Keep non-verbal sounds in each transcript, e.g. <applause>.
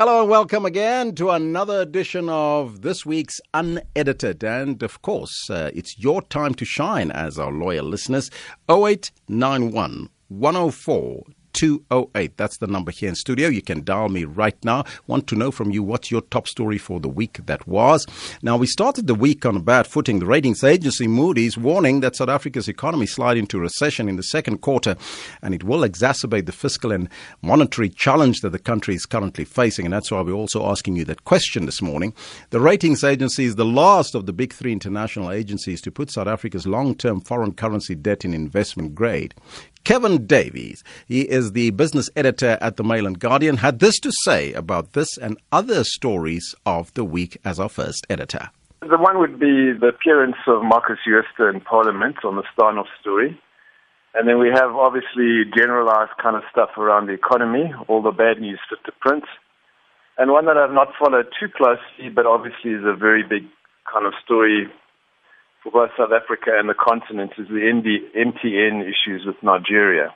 Hello and welcome again to another edition of this week's Unedited. And of course, uh, it's your time to shine as our loyal listeners. 0891 104 208. That's the number here in studio. You can dial me right now. Want to know from you what's your top story for the week that was. Now, we started the week on a bad footing. The ratings agency Moody's warning that South Africa's economy slide into recession in the second quarter and it will exacerbate the fiscal and monetary challenge that the country is currently facing. And that's why we're also asking you that question this morning. The ratings agency is the last of the big three international agencies to put South Africa's long term foreign currency debt in investment grade. Kevin Davies, he is the business editor at the Mail and Guardian, had this to say about this and other stories of the week as our first editor. The one would be the appearance of Markus Jooste in Parliament on the Steinhoff story. And then we have obviously generalized kind of stuff around the economy, all the bad news fit to print. And one that I've not followed too closely, but obviously is a very big kind of story for both South Africa and the continent is the MTN issues with Nigeria.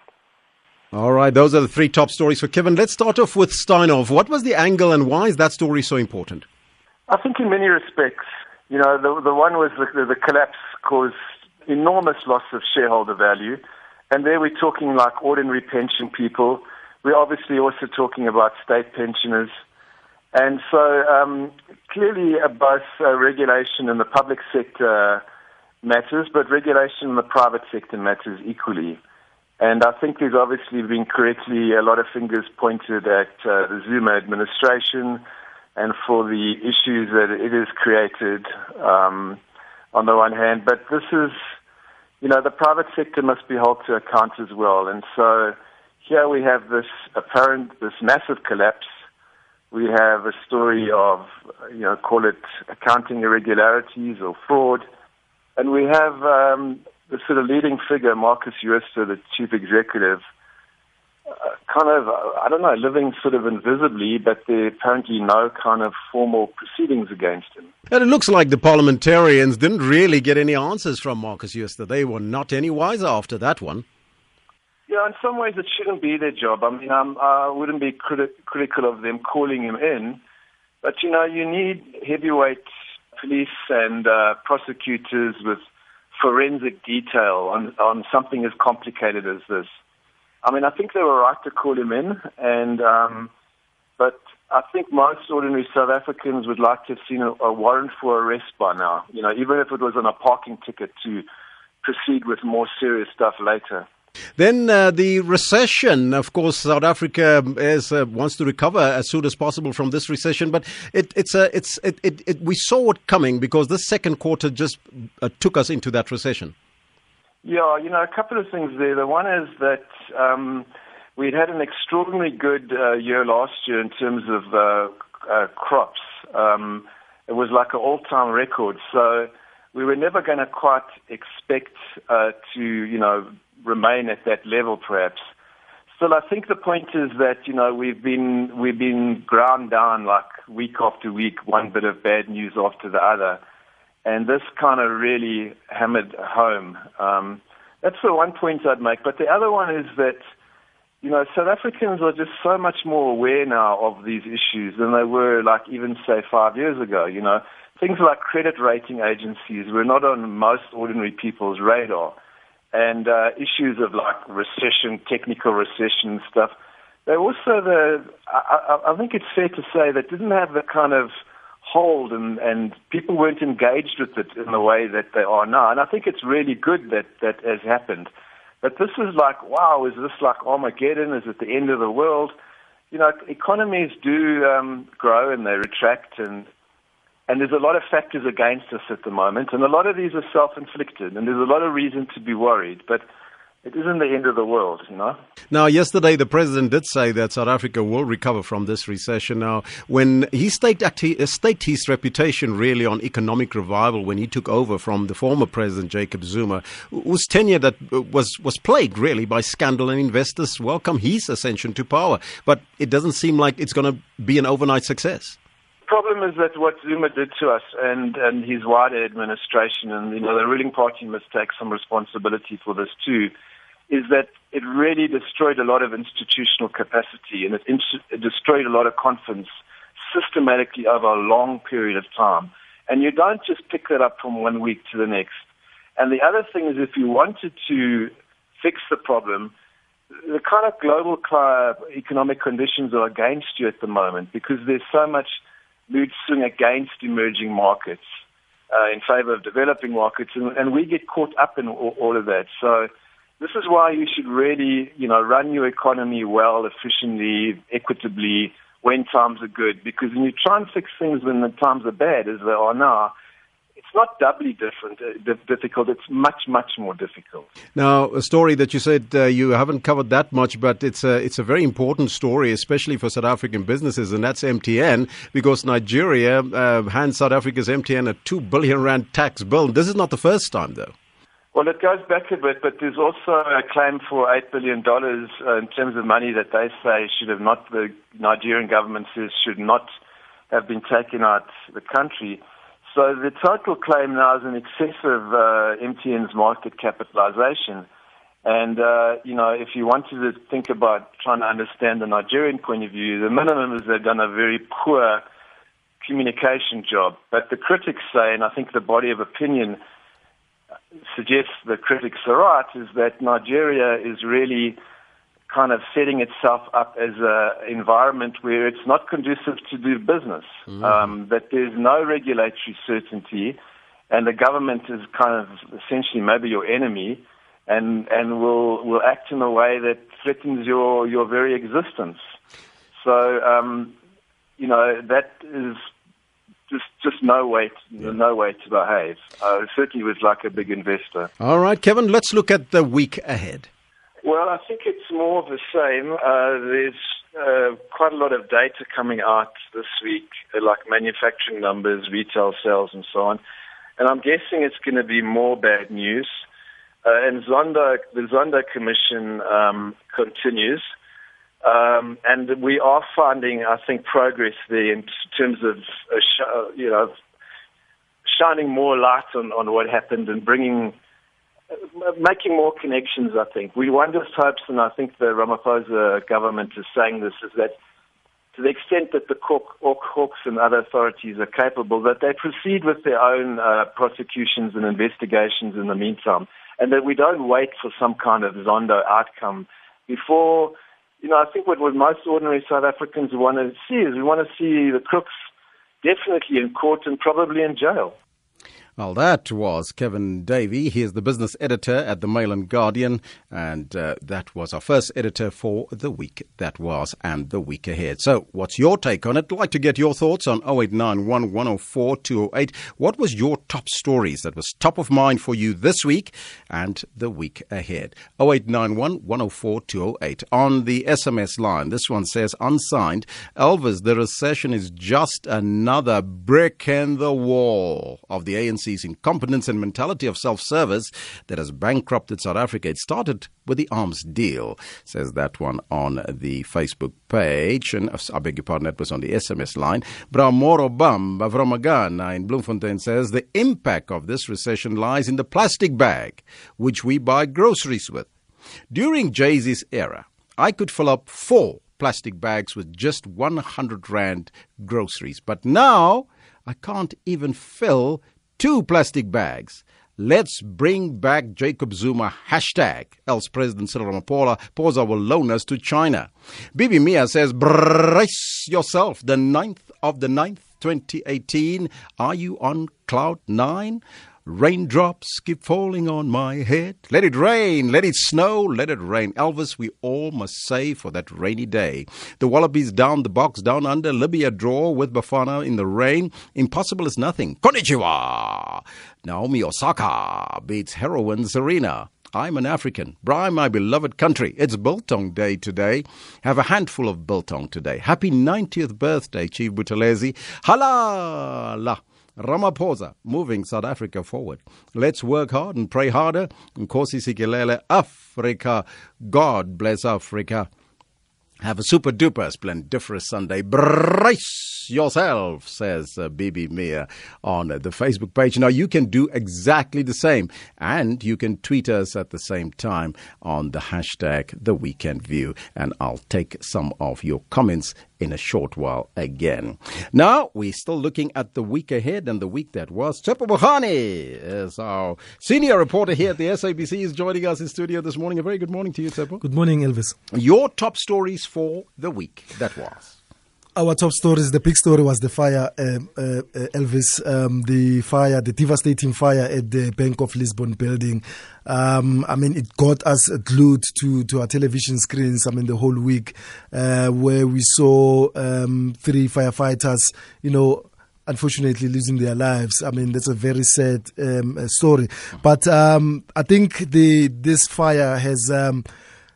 All right, those are the three top stories for Kevin. Let's start off with Steinhoff. What was the angle and why is that story so important? I think in many respects, you know, the, the one was the, the collapse caused enormous loss of shareholder value. And there we're talking like ordinary pension people. We're obviously also talking about state pensioners. And so um, clearly uh, both uh, regulation in the public sector matters, but regulation in the private sector matters equally. And I think there's obviously been correctly a lot of fingers pointed at uh, the Zuma administration and for the issues that it has created um, on the one hand. But this is, you know, the private sector must be held to account as well. And so here we have this apparent, this massive collapse. We have a story of, you know, call it accounting irregularities or fraud. And we have um, the sort of leading figure, Markus Jooste, the chief executive, uh, kind of, I don't know, living sort of invisibly, but there apparently no kind of formal proceedings against him. And it looks like the parliamentarians didn't really get any answers from Markus Jooste. They were not any wiser after that one. Yeah, in some ways it shouldn't be their job. I mean, I'm, I wouldn't be criti- critical of them calling him in, but you know, you need heavyweight police and uh, prosecutors with forensic detail on, on something as complicated as this. I mean, I think they were right to call him in, and um, but I think most ordinary South Africans would like to have seen a, a warrant for arrest by now. You know, even if it was on a parking ticket to proceed with more serious stuff later. Then uh, the recession. Of course, South Africa is, uh, wants to recover as soon as possible from this recession, but it, it's uh, it's it, it, it, we saw it coming because the second quarter just uh, took us into that recession. Yeah, you know, a couple of things there. The one is that um, we'd had an extraordinarily good uh, year last year in terms of uh, crops. Um, it was like an all-time record. So we were never going to quite expect uh, to, you know, remain at that level, perhaps. Still, I think the point is that you know we've been we've been ground down like week after week, one bit of bad news after the other, and this kind of really hammered home. Um, that's the one point I'd make. But the other one is that you know South Africans are just so much more aware now of these issues than they were like even say five years ago. You know things like credit rating agencies were not on most ordinary people's radar and uh, issues of like recession, technical recession stuff. They also the I, I, think it's fair to say that didn't have the kind of hold and and people weren't engaged with it in the way that they are now. And I think it's really good that that has happened. But this is like, wow, is this like Armageddon? Is it the end of the world? You know, economies do um, grow and they retract, and and there's a lot of factors against us at the moment, and a lot of these are self-inflicted, and there's a lot of reason to be worried. But it isn't the end of the world, you know. Now, yesterday the president did say that South Africa will recover from this recession. Now, when he staked, his reputation really on economic revival when he took over from the former president Jacob Zuma, whose tenure that was was plagued really by scandal, and investors welcome his ascension to power. But it doesn't seem like it's going to be an overnight success problem is that what Zuma did to us and, and his wider administration, and you know the ruling party must take some responsibility for this too, is that it really destroyed a lot of institutional capacity and it, it destroyed a lot of confidence systematically over a long period of time. And you don't just pick that up from one week to the next. And the other thing is if you wanted to fix the problem, the kind of global economic conditions are against you at the moment because there's so much mood swing against emerging markets uh, in favor of developing markets, and, and we get caught up in all, all of that. So this is why you should really, you know, run your economy well, efficiently, equitably when times are good. Because when you try and fix things when the times are bad, as they are now, not doubly different, uh, difficult. It's much, much more difficult. Now, a story that you said uh, you haven't covered that much, but it's a it's a very important story, especially for South African businesses, and that's MTN because Nigeria uh, hands South Africa's MTN a two billion rand tax bill. This is not the first time, though. Well, it goes back a bit, but there's also a claim for $8 billion uh, in terms of money that they say should have not, the Nigerian government says should not have been taken out of the country. So the total claim now is in excess of uh, MTN's market capitalization. And, uh, you know, if you wanted to think about trying to understand the Nigerian point of view, the minimum is they've done a very poor communication job. But the critics say, and I think the body of opinion suggests the critics are right, is that Nigeria is really kind of setting itself up as an environment where it's not conducive to do business, mm. um, that there's no regulatory certainty, and the government is kind of essentially maybe your enemy, and and will will act in a way that threatens your your very existence. So um, you know that is just just no way to, yeah. no way to behave. Uh, certainly was like a big investor. All right, Kevin. Let's look at the week ahead. Well, I think it's more of the same. Uh, there's uh, quite a lot of data coming out this week, uh, like manufacturing numbers, retail sales, and so on. And I'm guessing it's going to be more bad news. Uh, and Zondo, the Zondo Commission um, continues. Um, and we are finding, I think, progress there in terms of, uh, sh- you know, shining more light on, on what happened and bringing making more connections, I think. We one just hopes, and I think the Ramaphosa government is saying this, is that to the extent that the Hawks and other authorities are capable, that they proceed with their own uh, prosecutions and investigations in the meantime, and that we don't wait for some kind of Zondo outcome before. You know, I think what, what most ordinary South Africans want to see is we want to see the crooks definitely in court and probably in jail. Well, that was Kevin Davey. He is the business editor at the Mail and Guardian, and uh, that was our first editor for the week that was and the week ahead. So, what's your take on it? I'd like to get your thoughts on 0891 104 208. What was your top stories that was top of mind for you this week and the week ahead? 0891 104 208. On the SMS line, this one says unsigned. Elvis, the recession is just another brick in the wall of the ANC incompetence and mentality of self service that has bankrupted South Africa. It started with the arms deal, says that one on the Facebook page. And uh, I beg your pardon, that was on the SMS line. Bramoro Bam from Ghana in Bloemfontein says the impact of this recession lies in the plastic bag which we buy groceries with. During JZ's era, I could fill up four plastic bags with just 100 Rand groceries. But now I can't even fill two plastic bags. Let's bring back Jacob Zuma hashtag, else President Cyril Ramaphosa pours our us to China. Bibi Mia says, brace yourself. The 9th of the 9th, 2018. Are you on cloud nine? Raindrops keep falling on my head. Let it rain, let it snow, let it rain. Elvis, we all must say for that rainy day. The Wallabies down the box, down under. Libya draw with Bafana in the rain. Impossible is nothing. Konnichiwa! Naomi Osaka beats heroine Serena. I'm an African. Bry, my beloved country. It's Biltong Day today. Have a handful of Biltong today. Happy 90th birthday, Chief Buthelezi. Halala! Ramaphosa moving South Africa forward. Let's work hard and pray harder. Nkosi Sikelele, Africa. God bless Africa. Have a super duper splendiferous Sunday. Brace yourself, says uh, Bibi Mia on uh, the Facebook page. Now, you can do exactly the same, and you can tweet us at the same time on the hashtag The Weekend View, and I'll take some of your comments in a short while again. Now, we're still looking at the week ahead and the week that was. Tshepo Phagane is our senior reporter here at the SABC. is joining us in studio this morning. A very good morning to you, Tshepo. Good morning, Elvis. Your top stories for the week that was. Our top stories, the big story was the fire, um, uh, uh, Elvis, um, the fire, the devastating fire at the Bank of Lisbon building. Um, I mean, it got us glued to, to our television screens, I mean, the whole week, uh, where we saw um, three firefighters, you know, unfortunately losing their lives. I mean, that's a very sad um, uh, story. But um, I think the this fire has um,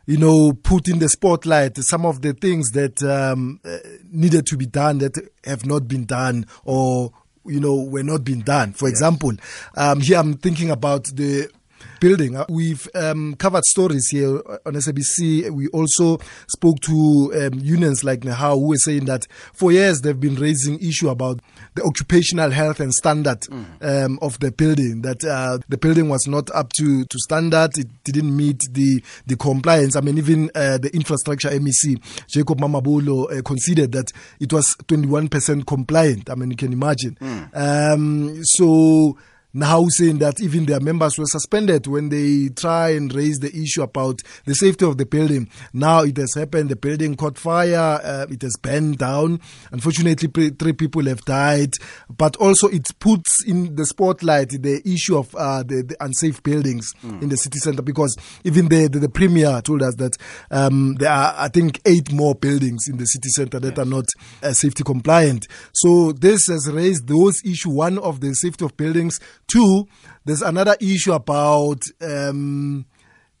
you know, put in the spotlight some of the things that um, uh, needed to be done that have not been done or you know were not being done. For yes. example, um, here I'm thinking about the building. Uh, we've um, covered stories here on SABC. We also spoke to um, unions like NEHAWU who were saying that for years they've been raising issue about the occupational health and standard mm. um, of the building. That uh, the building was not up to, to standard. It didn't meet the the compliance. I mean, even uh, the infrastructure MEC Jacob Mamabolo uh, considered that it was 21% compliant. I mean, you can imagine. Mm. so now saying that even their members were suspended when they try and raise the issue about the safety of the building. Now it has happened. The building caught fire. Uh, it has burned down. Unfortunately, three people have died. But also it puts in the spotlight the issue of uh, the, the, unsafe buildings mm. in the city center because even the, the, the premier told us that um, there are, I think, eight more buildings in the city center that yes. are not uh, safety compliant. So this has raised those issues. One of the safety of buildings Two, there's another issue about um,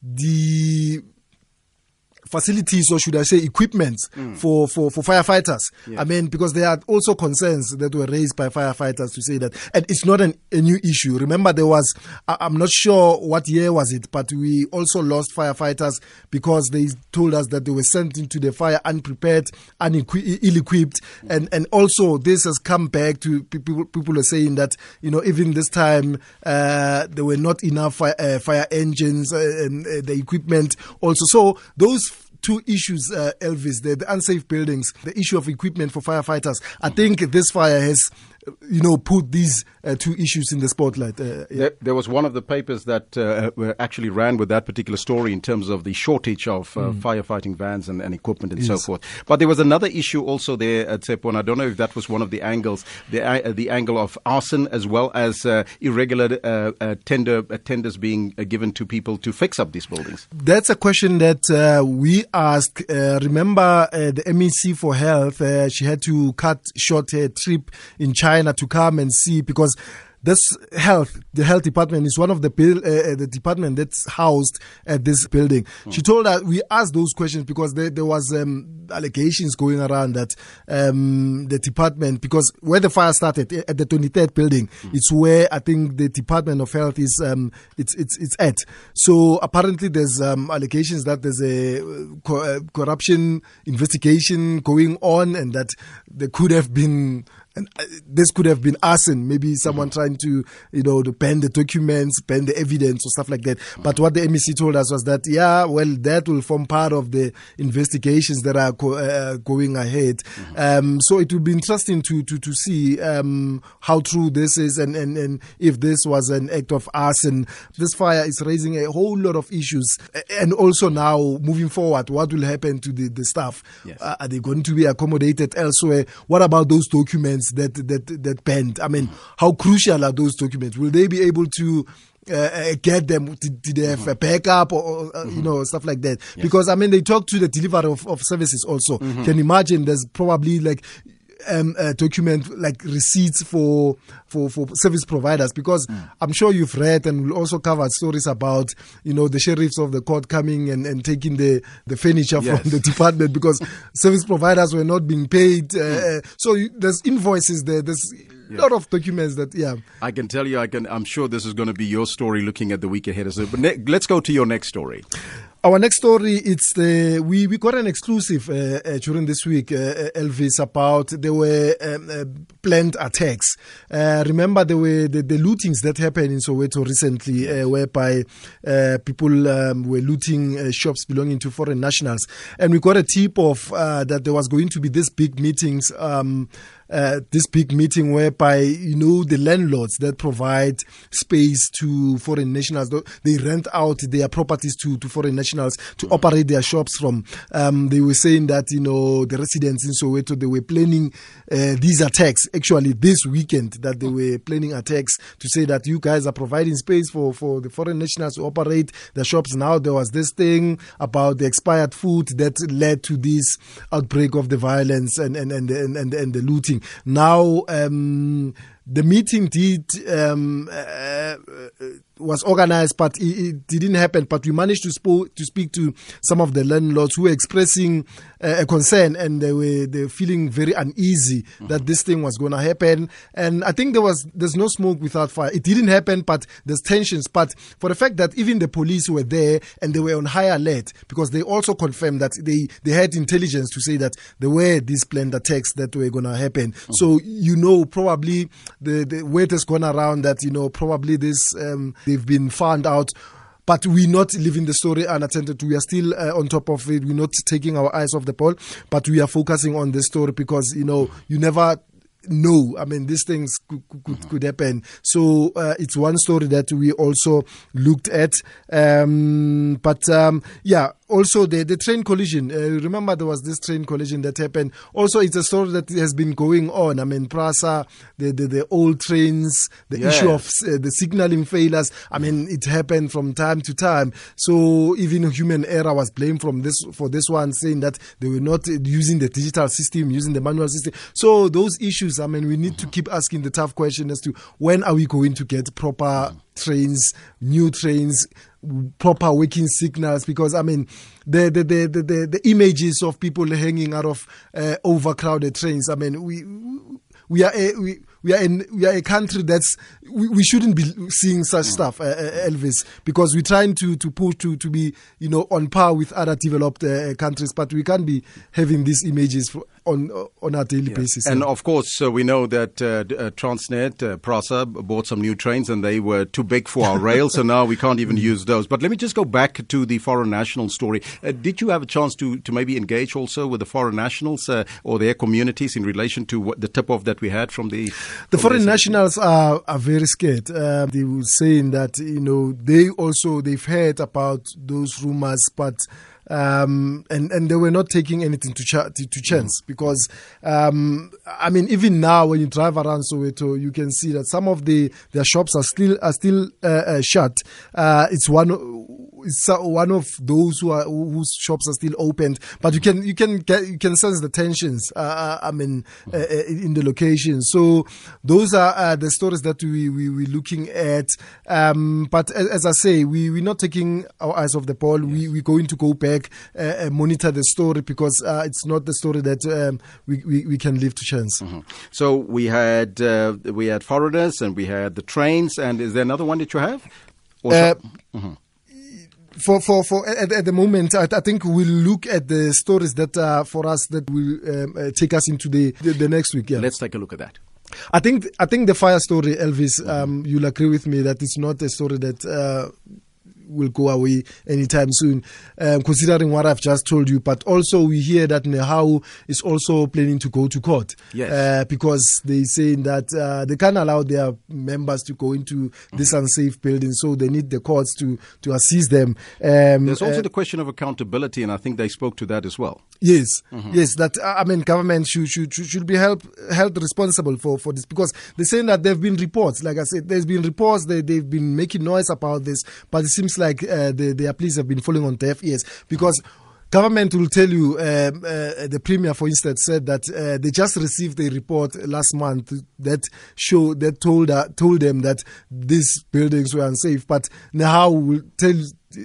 the facilities or should I say equipment mm. for, for, for firefighters. Yeah. I mean, because there are also concerns that were raised by firefighters to say that, and it's not an, a new issue. Remember, there was, I, am not sure what year was it, but we also lost firefighters because they told us that they were sent into the fire unprepared, unequi- ill-equipped, mm. and, and also this has come back to people, people are saying that, you know, even this time, uh, there were not enough fire, uh, fire engines uh, and uh, the equipment also. So those two issues, uh, Elvis, the, the, unsafe buildings, the issue of equipment for firefighters. I think this fire has you know, put these uh, two issues in the spotlight. Uh, yeah. there, there, was one of the papers that uh, actually ran with that particular story in terms of the shortage of uh, mm. firefighting vans and, and equipment and yes. so forth. But there was another issue also there at Tshepo, and I don't know if that was one of the angles, the, uh, the angle of arson as well as uh, irregular tender tenders being given to people to fix up these buildings. That's a question that we asked. remember the MEC for Health, she had to cut short her trip in China China to come and see because this health, the health department is one of the bill, uh, uh, the department that's housed at this building. Mm. She told us we asked those questions because there, there was um, allegations going around that um, the department because where the fire started at the 23rd building, mm. it's where I think the Department of Health is um, it's it's it's at. So apparently there's um, allegations that there's a co- uh, corruption investigation going on and that there could have been and uh, this could have been arson, maybe someone mm-hmm. trying to, you know, to pen the documents, pen the evidence or stuff like that. Mm-hmm. But what the MEC told us was that, yeah, well, that will form part of the investigations that are co- uh, going ahead. Mm-hmm. Um, so it will be interesting to, to, to see um, how true this is and, and, and if this was an act of arson. This fire is raising a whole lot of issues. And also now, moving forward, what will happen to the, the staff? Yes. Uh, are they going to be accommodated elsewhere? What about those documents? That that that banned? I mean, how crucial are those documents? Will they be able to uh, uh get them? Did, did, they have mm-hmm. a backup or, or uh, mm-hmm. you know stuff like that? Yes. Because I mean, they talk to the deliverer of, of services also. Mm-hmm. Can imagine there's probably like um, uh, document like receipts for for for service providers because mm. I'm sure you've read and we'll also cover stories about you know the sheriffs of the court coming and, and taking the the furniture yes. from the department because <laughs> service providers were not being paid. Uh, mm. So you, there's invoices there. There's a lot of documents that yeah. I can tell you, I can. I'm sure this is going to be your story looking at the week ahead. So, but ne- let's go to your next story. Our next story, it's the we, we got an exclusive uh, uh, during this week, uh, Elvis, about there were um, uh, planned attacks. Uh, remember there were the, the, lootings that happened in Soweto recently, whereby people um, were looting shops belonging to foreign nationals, and we got a tip of that there was going to be this big meetings. Um, uh, this big meeting whereby you know the landlords that provide space to foreign nationals they rent out their properties to, to foreign nationals to mm-hmm. operate their shops from. Um, they were saying that you know the residents in Soweto they were planning uh, these attacks. Actually this weekend that they were planning attacks to say that you guys are providing space for for the foreign nationals to operate the shops. Now there was this thing about the expired food that led to this outbreak of the violence and and and and, and, and the looting now, um, the meeting did um, uh, uh, was organized, but it, it, didn't happen. But we managed to, spo- to speak to some of the landlords who were expressing uh, a concern and they were they were feeling very uneasy mm-hmm. that this thing was going to happen. And I think there was there's no smoke without fire. It didn't happen, but there's tensions. But for the fact that even the police were there and they were on high alert because they also confirmed that they they had intelligence to say that there were these planned attacks that were going to happen. Mm-hmm. So you know probably the the word has gone around that you know probably this. Um, they've been found out but we're not leaving the story unattended. We are still uh, on top of it. We're not taking our eyes off the ball, but we are focusing on the story because you know you never know. I mean, these things could, could, could happen. So uh, it's one story that we also looked at. Um, but um, yeah, also the, the train collision. Uh, remember, there was this train collision that happened. Also, it's a story that has been going on. I mean, Prasa, the, the, the old trains, the yeah. issue of uh, the signaling failures. I mean, it happened from time to time. So even human error was blamed from this for this one, saying that they were not using the digital system, using the manual system. So those issues. I mean, we need to keep asking the tough question as to when are we going to get proper trains, new trains, proper working signals because I mean the the the the, the images of people hanging out of uh, overcrowded trains. I mean we we are a, we we are in we are a country that's we, we shouldn't be seeing such mm. stuff, uh, uh, Elvis, because we're trying to to push to to be you know on par with other developed uh, countries, but we can't be having these images for, on on a daily basis. And of course, uh, we know that uh, uh, Transnet, uh, Prasa, bought some new trains, and they were too big for our <laughs> rail, so now we can't even use those. But let me just go back to the foreign national story. Uh, did you have a chance to to maybe engage also with the foreign nationals uh, or their communities in relation to what the tip off that we had from the the from foreign nationals are are very scared. they were saying that you know they also they've heard about those rumors, but um, and and they were not taking anything to ch- to, to, chance because um, I mean even now when you drive around Soweto you can see that some of the their shops are still are still uh, uh, shut. Uh, it's one it's one of those who are whose shops are still opened, but you can you can get you can sense the tensions. Uh, uh I mean, uh, uh, in the location. So those are uh, the stories that we we we looking at. Um, but as, as, I say, we we're not taking our eyes off the ball. Yes. We we're going to go back uh, monitor the story because it's not the story that um, we, we, we can leave to chance. Mm-hmm. So we had we had foreigners and we had the trains. And is there another one that you have? Mm-hmm for for for at, at the moment, I, I, think we'll look at the stories that uh, for us that will um, uh, take us into the, the, the next week. Yeah, let's take a look at that. I think I think the fire story, Elvis. Um, you'll agree with me that it's not a story that uh, will go away anytime soon, um, considering what I've just told you. But also, we hear that Nehawu is also planning to go to court. Yes. Uh, because they're saying that uh, they can't allow their members to go into this mm-hmm. unsafe building, so they need the courts to, to assist them. Um, There's also uh, the question of accountability, and I think they spoke to that as well. Yes, mm-hmm. yes. That I mean, government should should should be held held responsible for for this because they're saying that there've been reports. Like I said, there's been reports. They they've been making noise about this, but it seems like uh, the, their pleas have been falling on deaf ears because government will tell you, um, uh, the premier, for instance, said that uh, they just received a report last month that show that told uh, told them that these buildings were unsafe. But now will tell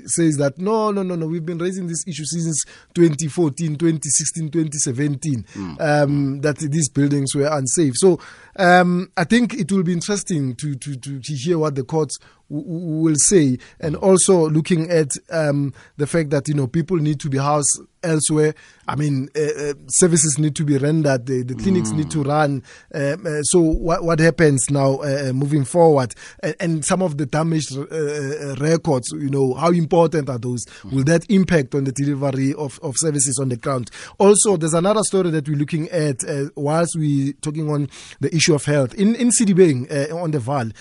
says that no, no, no, no, we've been raising this issue since 2014, 2016, 2017, mm. um, that these buildings were unsafe. So um, I think it will be interesting to, to, to hear what the courts will say, and also looking at um, the fact that you know people need to be housed elsewhere. I mean, uh, uh, services need to be rendered, the, the clinics mm. need to run. Um, uh, so, what, what happens now uh, uh, moving forward? And, and, some of the damaged uh, records, you know, how important are those? Mm. Will that impact on the delivery of, of services on the ground? Also, there's another story that we're looking at whilst we're talking on the issue of health. In, in Sedibeng, on the Vaal,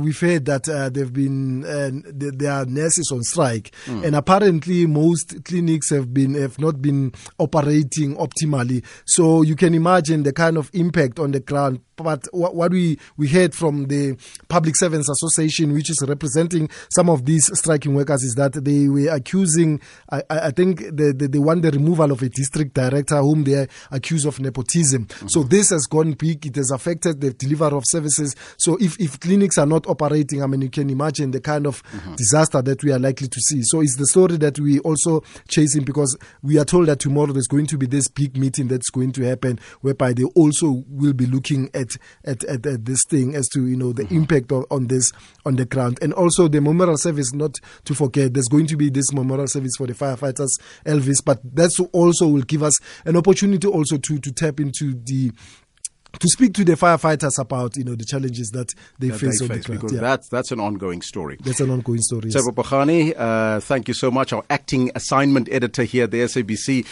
we've heard that there've been, there are nurses on strike. Mm. And apparently, most clinics have been, have not not been operating optimally. So you can imagine the kind of impact on the ground but what we, we heard from the Public Servants Association, which is representing some of these striking workers, is that they were accusing, I, I think they, they, they, want the removal of a district director whom they are accused of nepotism. Mm-hmm. So this has gone big. It has affected the delivery of services. So if, if clinics are not operating, I mean, you can imagine the kind of mm-hmm. disaster that we are likely to see. So it's the story that we also chasing because we are told that tomorrow there's going to be this big meeting that's going to happen whereby they also will be looking at at, at, at, this thing as to you know the mm-hmm. impact of, on this on the ground, and also the memorial service. Not to forget, there's going to be this memorial service for the firefighters, Elvis, but that's also will give us an opportunity also to to tap into the to speak to the firefighters about you know the challenges that they that face they on face, the ground. Yeah. that's that's an ongoing story. That's an ongoing story. Yes. Phagane, uh, thank you so much. Our acting assignment editor here at the SABC.